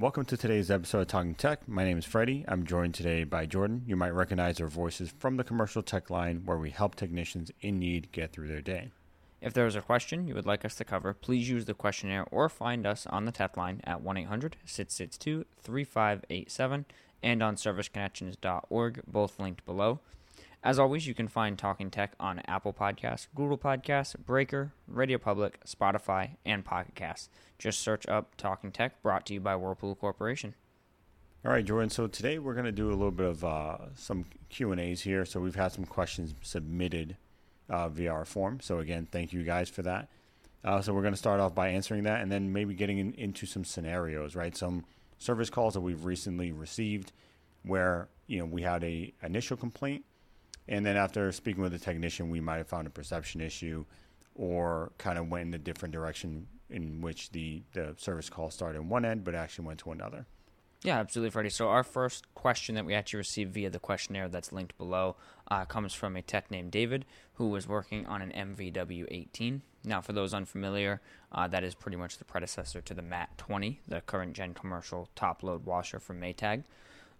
Welcome to today's episode of Talking Tech. My name is Freddy. I'm joined today by Jordan. You might recognize our voices from the commercial tech line where we help technicians in need get through their day. If there is a question you would like us to cover, please use the questionnaire or find us on the tech line at 1 800 662 3587 and on serviceconnections.org, both linked below. As always, you can find Talking Tech on Apple Podcasts, Google Podcasts, Breaker, Radio Public, Spotify, and Pocket Casts. Just search up Talking Tech, brought to you by Whirlpool Corporation. All right, Jordan. So today we're going to do a little bit of uh, some Q and A's here. So we've had some questions submitted uh, via our form. So again, thank you guys for that. Uh, so we're going to start off by answering that, and then maybe getting in, into some scenarios, right? Some service calls that we've recently received, where you know we had a initial complaint, and then after speaking with the technician, we might have found a perception issue, or kind of went in a different direction in which the, the service call started in one end but actually went to another. Yeah, absolutely, Freddy. So our first question that we actually received via the questionnaire that's linked below uh, comes from a tech named David who was working on an MVW18. Now, for those unfamiliar, uh, that is pretty much the predecessor to the MAT 20, the current gen commercial top load washer from Maytag.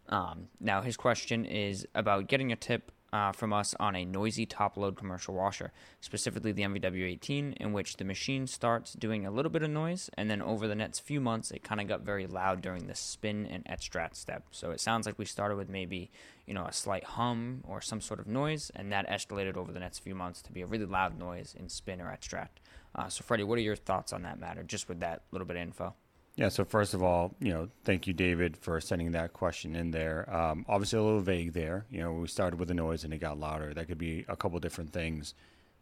Um, now, his question is about getting a tip uh, from us on a noisy top load commercial washer, specifically the MVW18, in which the machine starts doing a little bit of noise, and then over the next few months, it kind of got very loud during the spin and extract step. So it sounds like we started with maybe you know a slight hum or some sort of noise, and that escalated over the next few months to be a really loud noise in spin or extract. Uh, so Freddy, what are your thoughts on that matter, just with that little bit of info? Yeah. So first of all, you know, thank you, David, for sending that question in there. Um, obviously, a little vague there. You know, we started with a noise and it got louder. That could be a couple different things.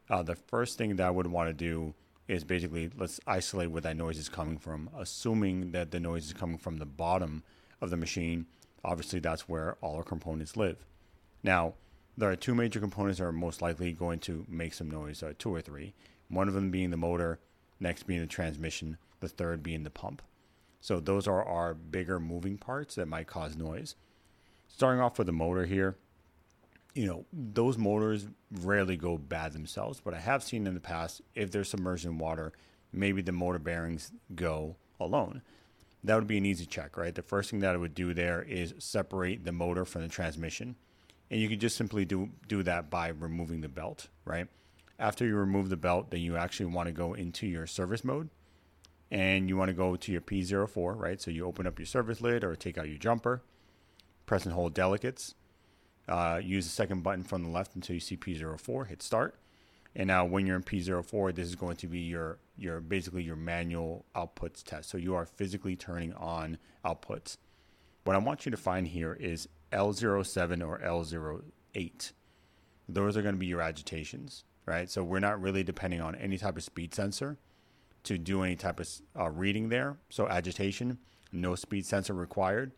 Uh, the first thing that I would want to do is basically let's isolate where that noise is coming from, assuming that the noise is coming from the bottom of the machine. Obviously, that's where all our components live. Now, there are two major components that are most likely going to make some noise, uh, two or three. One of them being the motor, next being the transmission, the third being the pump. So those are our bigger moving parts that might cause noise. Starting off with the motor here, you know, those motors rarely go bad themselves, but I have seen in the past if they're submerged in water, maybe the motor bearings go alone. That would be an easy check, right? The first thing that I would do there is separate the motor from the transmission. And you can just simply do do that by removing the belt, right? After you remove the belt, then you actually want to go into your service mode and you want to go to your P04, right? So you open up your service lid or take out your jumper, press and hold delegates. Uh, use the second button from the left until you see P04, hit start. And now when you're in P04, this is going to be your, your basically your manual outputs test. So you are physically turning on outputs. What I want you to find here is L07 or L08. Those are going to be your agitations, right? So we're not really depending on any type of speed sensor to do any type of uh, reading there. So agitation, no speed sensor required.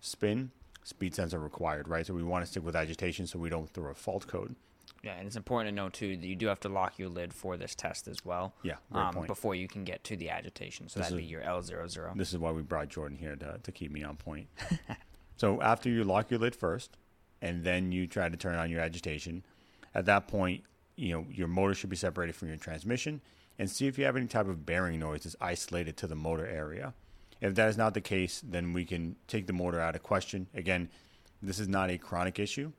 Spin, speed sensor required, right? So we want to stick with agitation so we don't throw a fault code. Yeah, and it's important to know too that you do have to lock your lid for this test as well. Yeah, um, before you can get to the agitation. So this that'd is, be your L00. This is why we brought Jordan here to, to keep me on point. so after you lock your lid first, and then you try to turn on your agitation, at that point, you know your motor should be separated from your transmission and see if you have any type of bearing noise that's isolated to the motor area. If that is not the case, then we can take the motor out of question. Again, this is not a chronic issue.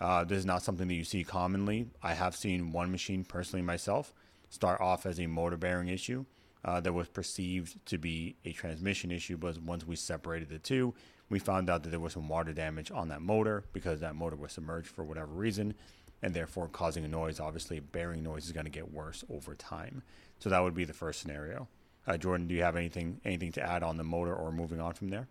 Uh, this is not something that you see commonly. I have seen one machine personally myself start off as a motor bearing issue uh, that was perceived to be a transmission issue, but once we separated the two, we found out that there was some water damage on that motor because that motor was submerged for whatever reason and therefore causing a noise. Obviously, bearing noise is going to get worse over time. So that would be the first scenario. Uh, Jordan, do you have anything anything to add on the motor or moving on from there?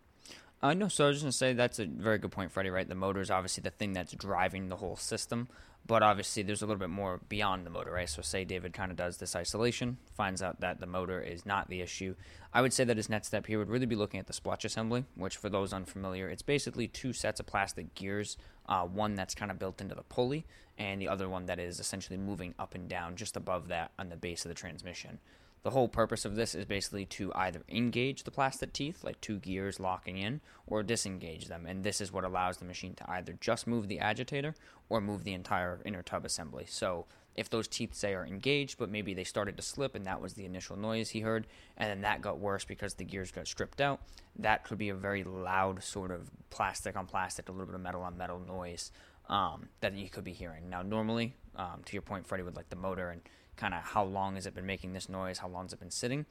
Uh, no, so I was just going to say that's a very good point, Freddy, right? The motor is obviously the thing that's driving the whole system, but obviously there's a little bit more beyond the motor, right? So, say David kind of does this isolation, finds out that the motor is not the issue. I would say that his next step here would really be looking at the splutch assembly, which, for those unfamiliar, it's basically two sets of plastic gears, uh, one that's kind of built into the pulley, and the other one that is essentially moving up and down just above that on the base of the transmission. The whole purpose of this is basically to either engage the plastic teeth, like two gears locking in, or disengage them. And this is what allows the machine to either just move the agitator or move the entire inner tub assembly. So if those teeth say are engaged, but maybe they started to slip and that was the initial noise he heard, and then that got worse because the gears got stripped out, that could be a very loud sort of plastic on plastic, a little bit of metal on metal noise um, that you could be hearing. Now, normally, um, to your point, Freddy, with like the motor and kind of how long has it been making this noise, how long has it been sitting.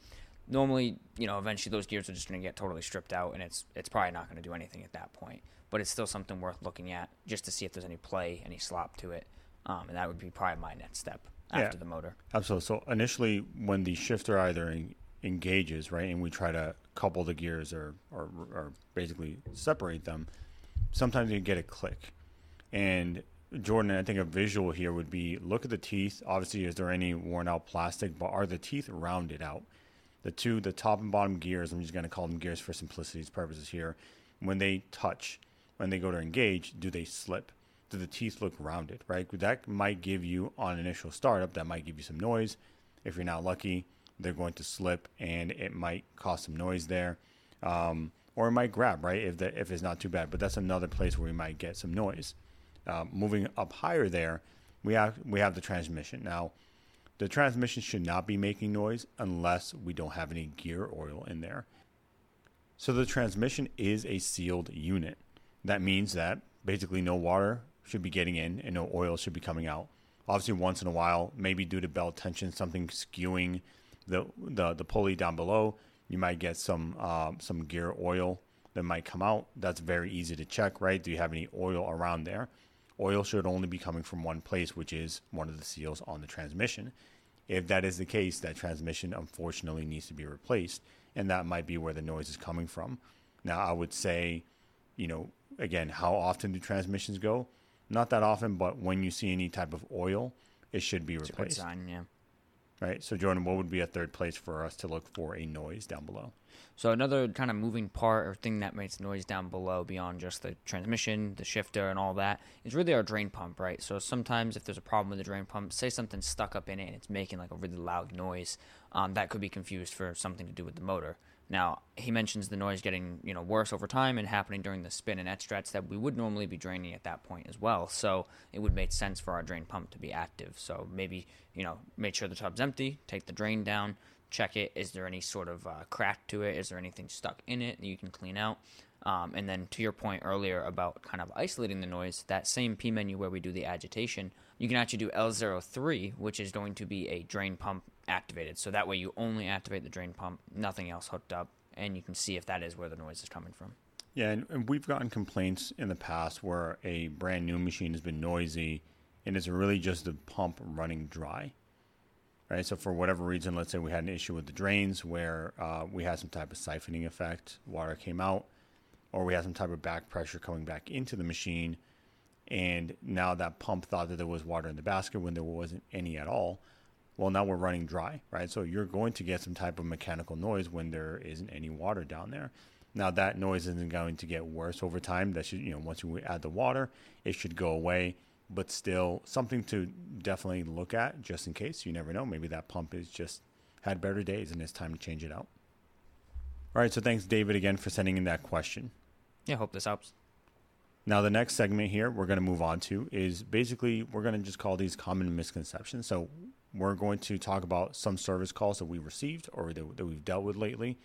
Normally, you know, eventually those gears are just going to get totally stripped out, and it's it's probably not going to do anything at that point. But it's still something worth looking at just to see if there's any play, any slop to it. Um, and that would be probably my next step after Yeah. the motor. Absolutely. So initially, when the shifter either en- engages, right, and we try to couple the gears or, or, or basically separate them, sometimes you get a click. And Jordan, I think a visual here would be look at the teeth. Obviously, is there any worn out plastic, but are the teeth rounded out? The two, the top and bottom gears, I'm just going to call them gears for simplicity's purposes here. When they touch, when they go to engage, do they slip? Do the teeth look rounded, right? That might give you, on initial startup, that might give you some noise. If you're not lucky, they're going to slip and it might cause some noise there. Um, or it might grab, right? If, the, if it's not too bad. But that's another place where we might get some noise. Uh, moving up higher there, we have, we have the transmission. Now, the transmission should not be making noise unless we don't have any gear oil in there. So the transmission is a sealed unit. That means that basically no water should be getting in and no oil should be coming out. Obviously, once in a while, maybe due to belt tension, something skewing the the, the pulley down below, you might get some um, some gear oil that might come out. That's very easy to check, right? Do you have any oil around there? Oil should only be coming from one place, which is one of the seals on the transmission. If that is the case, that transmission unfortunately needs to be replaced, and that might be where the noise is coming from. Now, I would say, you know, again, how often do transmissions go? Not that often, but when you see any type of oil, it should be It's a good replaced, sign, yeah. Right? So, Jordan, what would be a third place for us to look for a noise down below? So another kind of moving part or thing that makes noise down below beyond just the transmission, the shifter, and all that is really our drain pump, right? So sometimes if there's a problem with the drain pump, say something's stuck up in it and it's making like a really loud noise, um, that could be confused for something to do with the motor. Now he mentions the noise getting you know worse over time and happening during the spin and extracts that we would normally be draining at that point as well. So it would make sense for our drain pump to be active. So maybe you know make sure the tub's empty, take the drain down, check it. Is there any sort of uh, crack to it? Is there anything stuck in it that you can clean out? Um, and then to your point earlier about kind of isolating the noise, that same P menu where we do the agitation, you can actually do L03, which is going to be a drain pump activated. So that way you only activate the drain pump, nothing else hooked up, and you can see if that is where the noise is coming from. Yeah, and, and we've gotten complaints in the past where a brand new machine has been noisy and it's really just the pump running dry. Right, so for whatever reason, let's say we had an issue with the drains where uh, we had some type of siphoning effect, water came out, or we had some type of back pressure coming back into the machine, and now that pump thought that there was water in the basket when there wasn't any at all. Well, now we're running dry, right? So you're going to get some type of mechanical noise when there isn't any water down there. Now that noise isn't going to get worse over time. That should, you know, once you add the water, it should go away. But still, something to definitely look at just in case. You never know. Maybe that pump is just had better days and it's time to change it out. All right. So thanks, David, again for sending in that question. Yeah, hope this helps. Now, the next segment here we're going to move on to is basically we're going to just call these common misconceptions. So, we're going to talk about some service calls that we received or that, that we've dealt with lately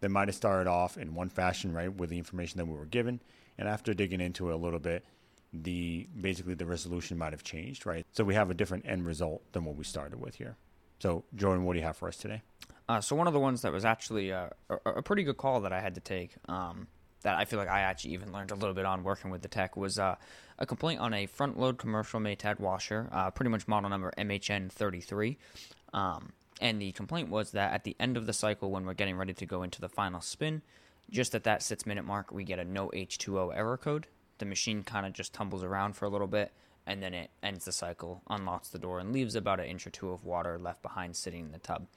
that might have started off in one fashion, right, with the information that we were given. And after digging into it a little bit, the basically the resolution might have changed, right? So, we have a different end result than what we started with here. So, Jordan, what do you have for us today? Uh, so one of the ones that was actually uh, a, a pretty good call that I had to take, um, that I feel like I actually even learned a little bit on working with the tech, was uh, a complaint on a front load commercial Maytag washer, uh, pretty much model number MHN33. Um, and the complaint was that at the end of the cycle, when we're getting ready to go into the final spin, just at that six minute mark, we get a no H2O error code. The machine kind of just tumbles around for a little bit, and then it ends the cycle, unlocks the door, and leaves about an inch or two of water left behind sitting in the tub.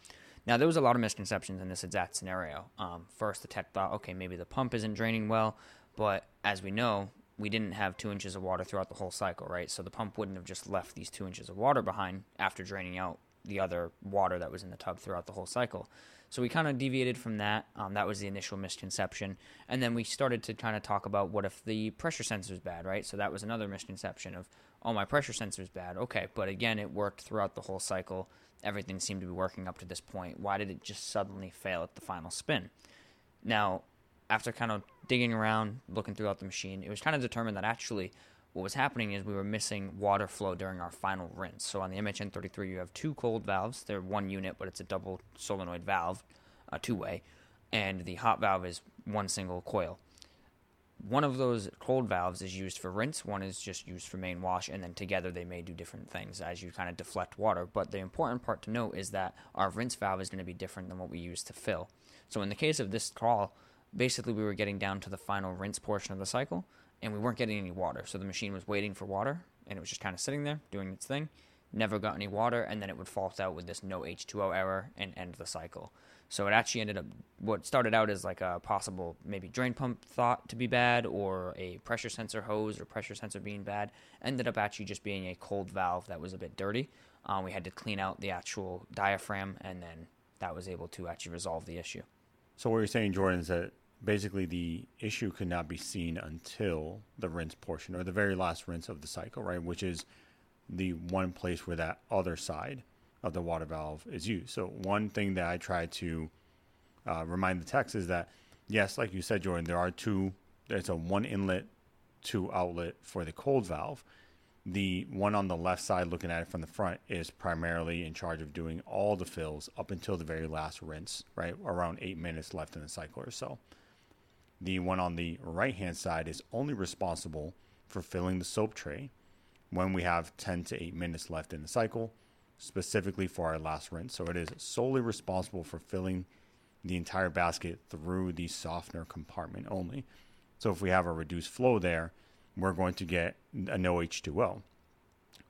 Now, there was a lot of misconceptions in this exact scenario. Um, first, the tech thought, okay, maybe the pump isn't draining well, but as we know, we didn't have two inches of water throughout the whole cycle, right? So the pump wouldn't have just left these two inches of water behind after draining out the other water that was in the tub throughout the whole cycle. So we kind of deviated from that. Um, that was the initial misconception. And then we started to kind of talk about what if the pressure sensor is bad, right? So that was another misconception of, oh, my pressure sensor is bad. Okay, but again, it worked throughout the whole cycle. Everything seemed to be working up to this point. Why did it just suddenly fail at the final spin? Now, after kind of digging around, looking throughout the machine, it was kind of determined that actually what was happening is we were missing water flow during our final rinse. So on the MHN33, you have two cold valves. They're one unit, but it's a double solenoid valve, a two way, and the hot valve is one single coil. One of those cold valves is used for rinse, one is just used for main wash, and then together they may do different things as you kind of deflect water. But the important part to note is that our rinse valve is going to be different than what we use to fill. So in the case of this crawl, basically we were getting down to the final rinse portion of the cycle and we weren't getting any water. So the machine was waiting for water, and it was just kind of sitting there doing its thing. Never got any water, and then it would fault out with this no H2O error and end the cycle. So it actually ended up what started out as like a possible maybe drain pump thought to be bad or a pressure sensor hose or pressure sensor being bad ended up actually just being a cold valve that was a bit dirty. Um, we had to clean out the actual diaphragm, and then that was able to actually resolve the issue. So what you're saying, Jordan, is that basically the issue could not be seen until the rinse portion or the very last rinse of the cycle, right? Which is the one place where that other side of the water valve is used. So one thing that I try to uh, remind the techs is that yes, like you said, Jordan, there are two. There's a one inlet, two outlet for the cold valve. The one on the left side, looking at it from the front, is primarily in charge of doing all the fills up until the very last rinse, right? Around eight minutes left in the cycle or so. The one on the right hand side is only responsible for filling the soap tray when we have 10 to 8 minutes left in the cycle, specifically for our last rinse. So it is solely responsible for filling the entire basket through the softener compartment only. So if we have a reduced flow there, we're going to get a no H2O.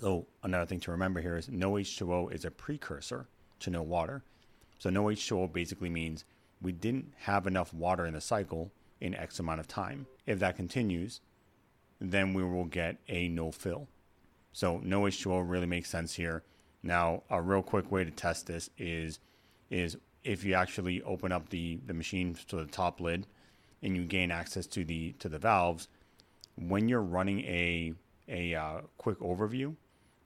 So another thing to remember here is no H2O is a precursor to no water. So no H2O basically means we didn't have enough water in the cycle in X amount of time. If that continues, then we will get a no fill. So no H2O really makes sense here. Now, a real quick way to test this is is if you actually open up the, the machine to the top lid and you gain access to the to the valves, when you're running a a uh, quick overview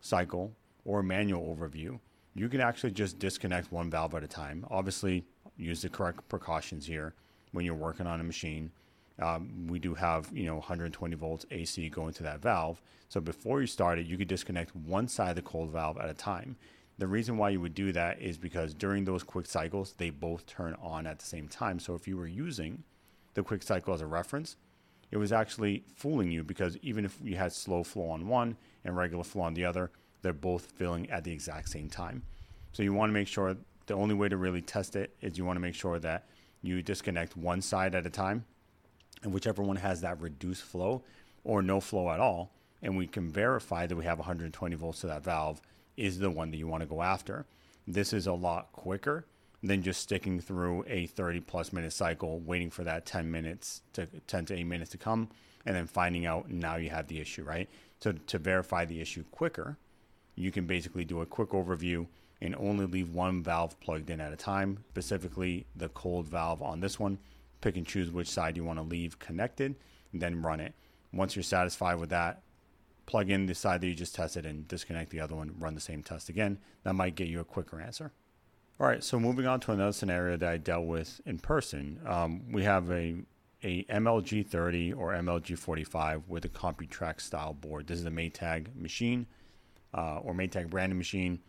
cycle or manual overview, you can actually just disconnect one valve at a time. Obviously, use the correct precautions here when you're working on a machine. Um, we do have you know 120 volts AC going to that valve. So before you start it, you could disconnect one side of the cold valve at a time. The reason why you would do that is because during those quick cycles, they both turn on at the same time. So if you were using the quick cycle as a reference, it was actually fooling you because even if you had slow flow on one and regular flow on the other, they're both filling at the exact same time. So you want to make sure the only way to really test it is you want to make sure that you disconnect one side at a time, and whichever one has that reduced flow or no flow at all, and we can verify that we have 120 volts to that valve, is the one that you want to go after. This is a lot quicker than just sticking through a 30 plus minute cycle, waiting for that 10 minutes to 10 to 8 minutes to come, and then finding out now you have the issue, right? So to verify the issue quicker, you can basically do a quick overview and only leave one valve plugged in at a time, specifically the cold valve on this one. Pick and choose which side you want to leave connected, then run it. Once you're satisfied with that, plug in the side that you just tested and disconnect the other one, run the same test again. That might get you a quicker answer. All right, so moving on to another scenario that I dealt with in person. Um, we have a, a MLG 30 or MLG 45 with a CompuTrack style board. This is a Maytag machine uh, or Maytag branded machine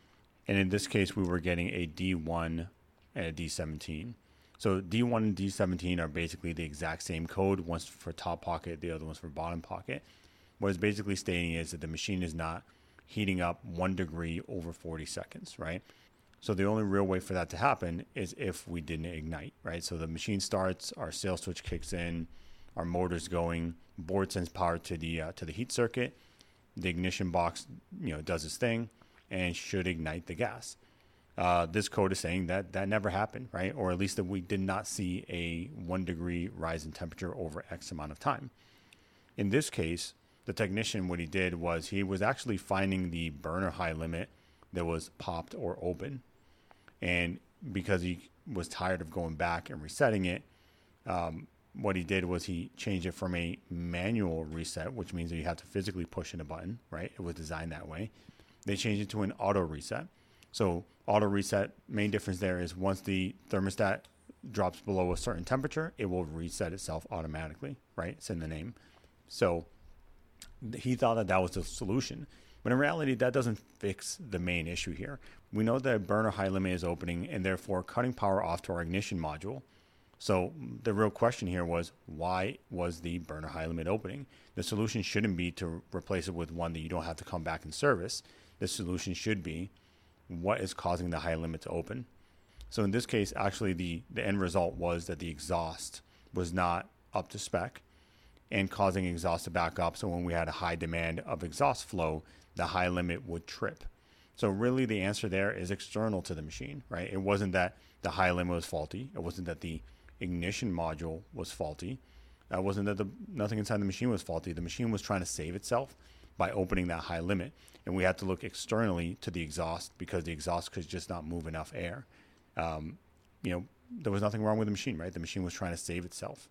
and in this case, we were getting a D1 and a D17. So D1 and D17 are basically the exact same code. One's for top pocket, the other one's for bottom pocket. What it's basically stating is that the machine is not heating up one degree over 40 seconds, right? So the only real way for that to happen is if we didn't ignite, right? So the machine starts, our sail switch kicks in, our motor's going, board sends power to the uh, to the heat circuit, the ignition box, you know, does its thing, and should ignite the gas. Uh, this code is saying that that never happened, right? Or at least that we did not see a one degree rise in temperature over X amount of time. In this case, the technician, what he did was he was actually finding the burner high limit that was popped or open. And because he was tired of going back and resetting it, um, what he did was he changed it from a manual reset, which means that you have to physically push in a button, right? It was designed that way. They changed it to an auto reset. So auto reset, main difference there is once the thermostat drops below a certain temperature, it will reset itself automatically, right? It's in the name. So he thought that that was the solution. But in reality, that doesn't fix the main issue here. We know that burner high limit is opening and therefore cutting power off to our ignition module. So the real question here was why was the burner high limit opening? The solution shouldn't be to replace it with one that you don't have to come back and service. The solution should be what is causing the high limit to open. So in this case, actually the, the end result was that the exhaust was not up to spec and causing exhaust to back up. So when we had a high demand of exhaust flow, the high limit would trip. So really the answer there is external to the machine, right? It wasn't that the high limit was faulty. It wasn't that the ignition module was faulty. That wasn't that the nothing inside the machine was faulty. The machine was trying to save itself by opening that high limit. And we had to look externally to the exhaust because the exhaust could just not move enough air. Um, you know, there was nothing wrong with the machine, right? The machine was trying to save itself.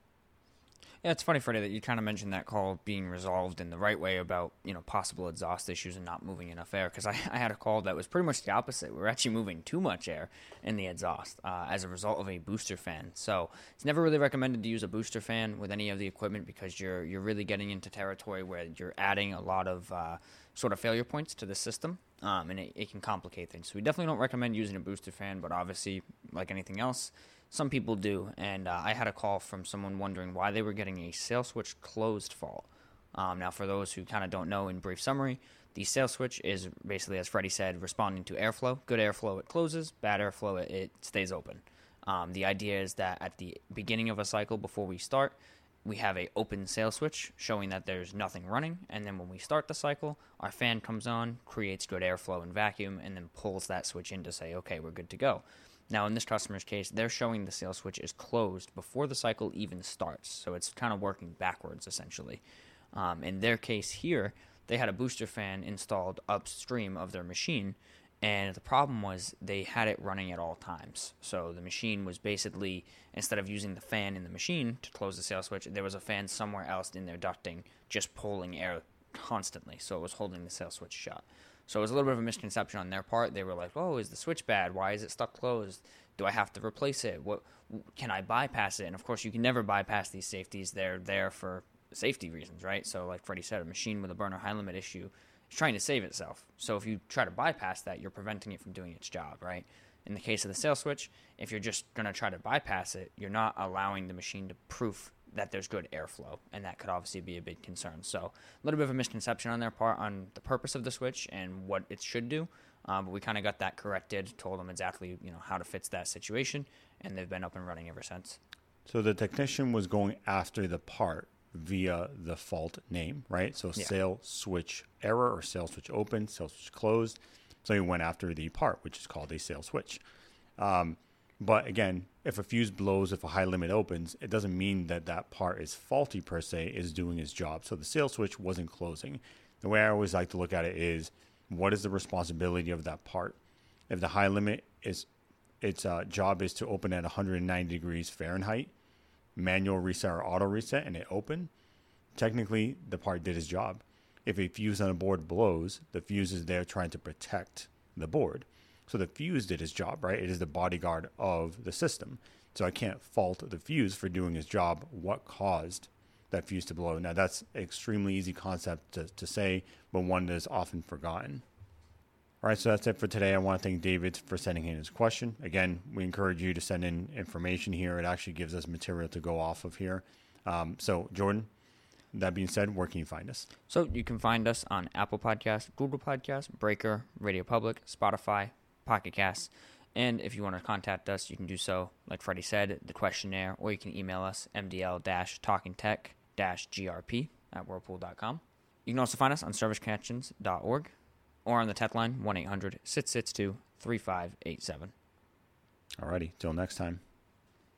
Yeah, it's funny, Freddy, that you kind of mentioned that call being resolved in the right way about you know possible exhaust issues and not moving enough air. Because I, I had a call that was pretty much the opposite. We are actually moving too much air in the exhaust uh, as a result of a booster fan. So it's never really recommended to use a booster fan with any of the equipment because you're you're really getting into territory where you're adding a lot of uh, sort of failure points to the system, um, and it, it can complicate things. So we definitely don't recommend using a booster fan, but obviously, like anything else some people do, and uh, I had a call from someone wondering why they were getting a sail switch closed fault. Um, now, for those who kind of don't know, in brief summary, the sail switch is basically, as Freddy said, responding to airflow. Good airflow, it closes. Bad airflow, it, it stays open. Um, the idea is that at the beginning of a cycle, before we start, we have a open sail switch showing that there's nothing running, and then when we start the cycle, our fan comes on, creates good airflow and vacuum, and then pulls that switch in to say, okay, we're good to go. Now, in this customer's case, they're showing the sail switch is closed before the cycle even starts. So it's kind of working backwards, essentially. Um, in their case here, they had a booster fan installed upstream of their machine, and the problem was they had it running at all times. So the machine was basically, instead of using the fan in the machine to close the sail switch, there was a fan somewhere else in their ducting just pulling air constantly. So it was holding the sail switch shut. So it was a little bit of a misconception on their part. They were like, "Oh, is the switch bad? Why is it stuck closed? Do I have to replace it? What can I bypass it?" And of course, you can never bypass these safeties. They're there for safety reasons, right? So, like Freddy said, a machine with a burner high limit issue is trying to save itself. So if you try to bypass that, you're preventing it from doing its job, right? In the case of the sail switch, if you're just going to try to bypass it, you're not allowing the machine to proof that there's good airflow, and that could obviously be a big concern. So a little bit of a misconception on their part on the purpose of the switch and what it should do. Um, but we kind of got that corrected, told them exactly you know how to fix that situation, and they've been up and running ever since. So the technician was going after the part via the fault name, right? So yeah. sail switch error or sail switch open, sail switch closed. So he went after the part, which is called a sail switch. Um, but again, if a fuse blows, if a high limit opens, it doesn't mean that that part is faulty per se, is doing its job. So the sail switch wasn't closing. The way I always like to look at it is what is the responsibility of that part? If the high limit is its uh, job is to open at 190 degrees Fahrenheit, manual reset or auto reset, and it opened, technically the part did its job. If a fuse on a board blows, the fuse is there trying to protect the board. So the fuse did his job, right? It is the bodyguard of the system. So I can't fault the fuse for doing his job. What caused that fuse to blow? Now that's an extremely easy concept to, to say, but one that is often forgotten. All right, so that's it for today. I want to thank David for sending in his question. Again, we encourage you to send in information here. It actually gives us material to go off of here. Um, so, Jordan, that being said, where can you find us? So you can find us on Apple Podcasts, Google Podcasts, Breaker, Radio Public, Spotify, Pocket Casts. And if you want to contact us, you can do so, like Freddy said, the questionnaire, or you can email us, mdl-talkingtech-grp at whirlpool.com. You can also find us on serviceconnections.org or on the tech line, 1-800-662-3587. Alrighty, till next time.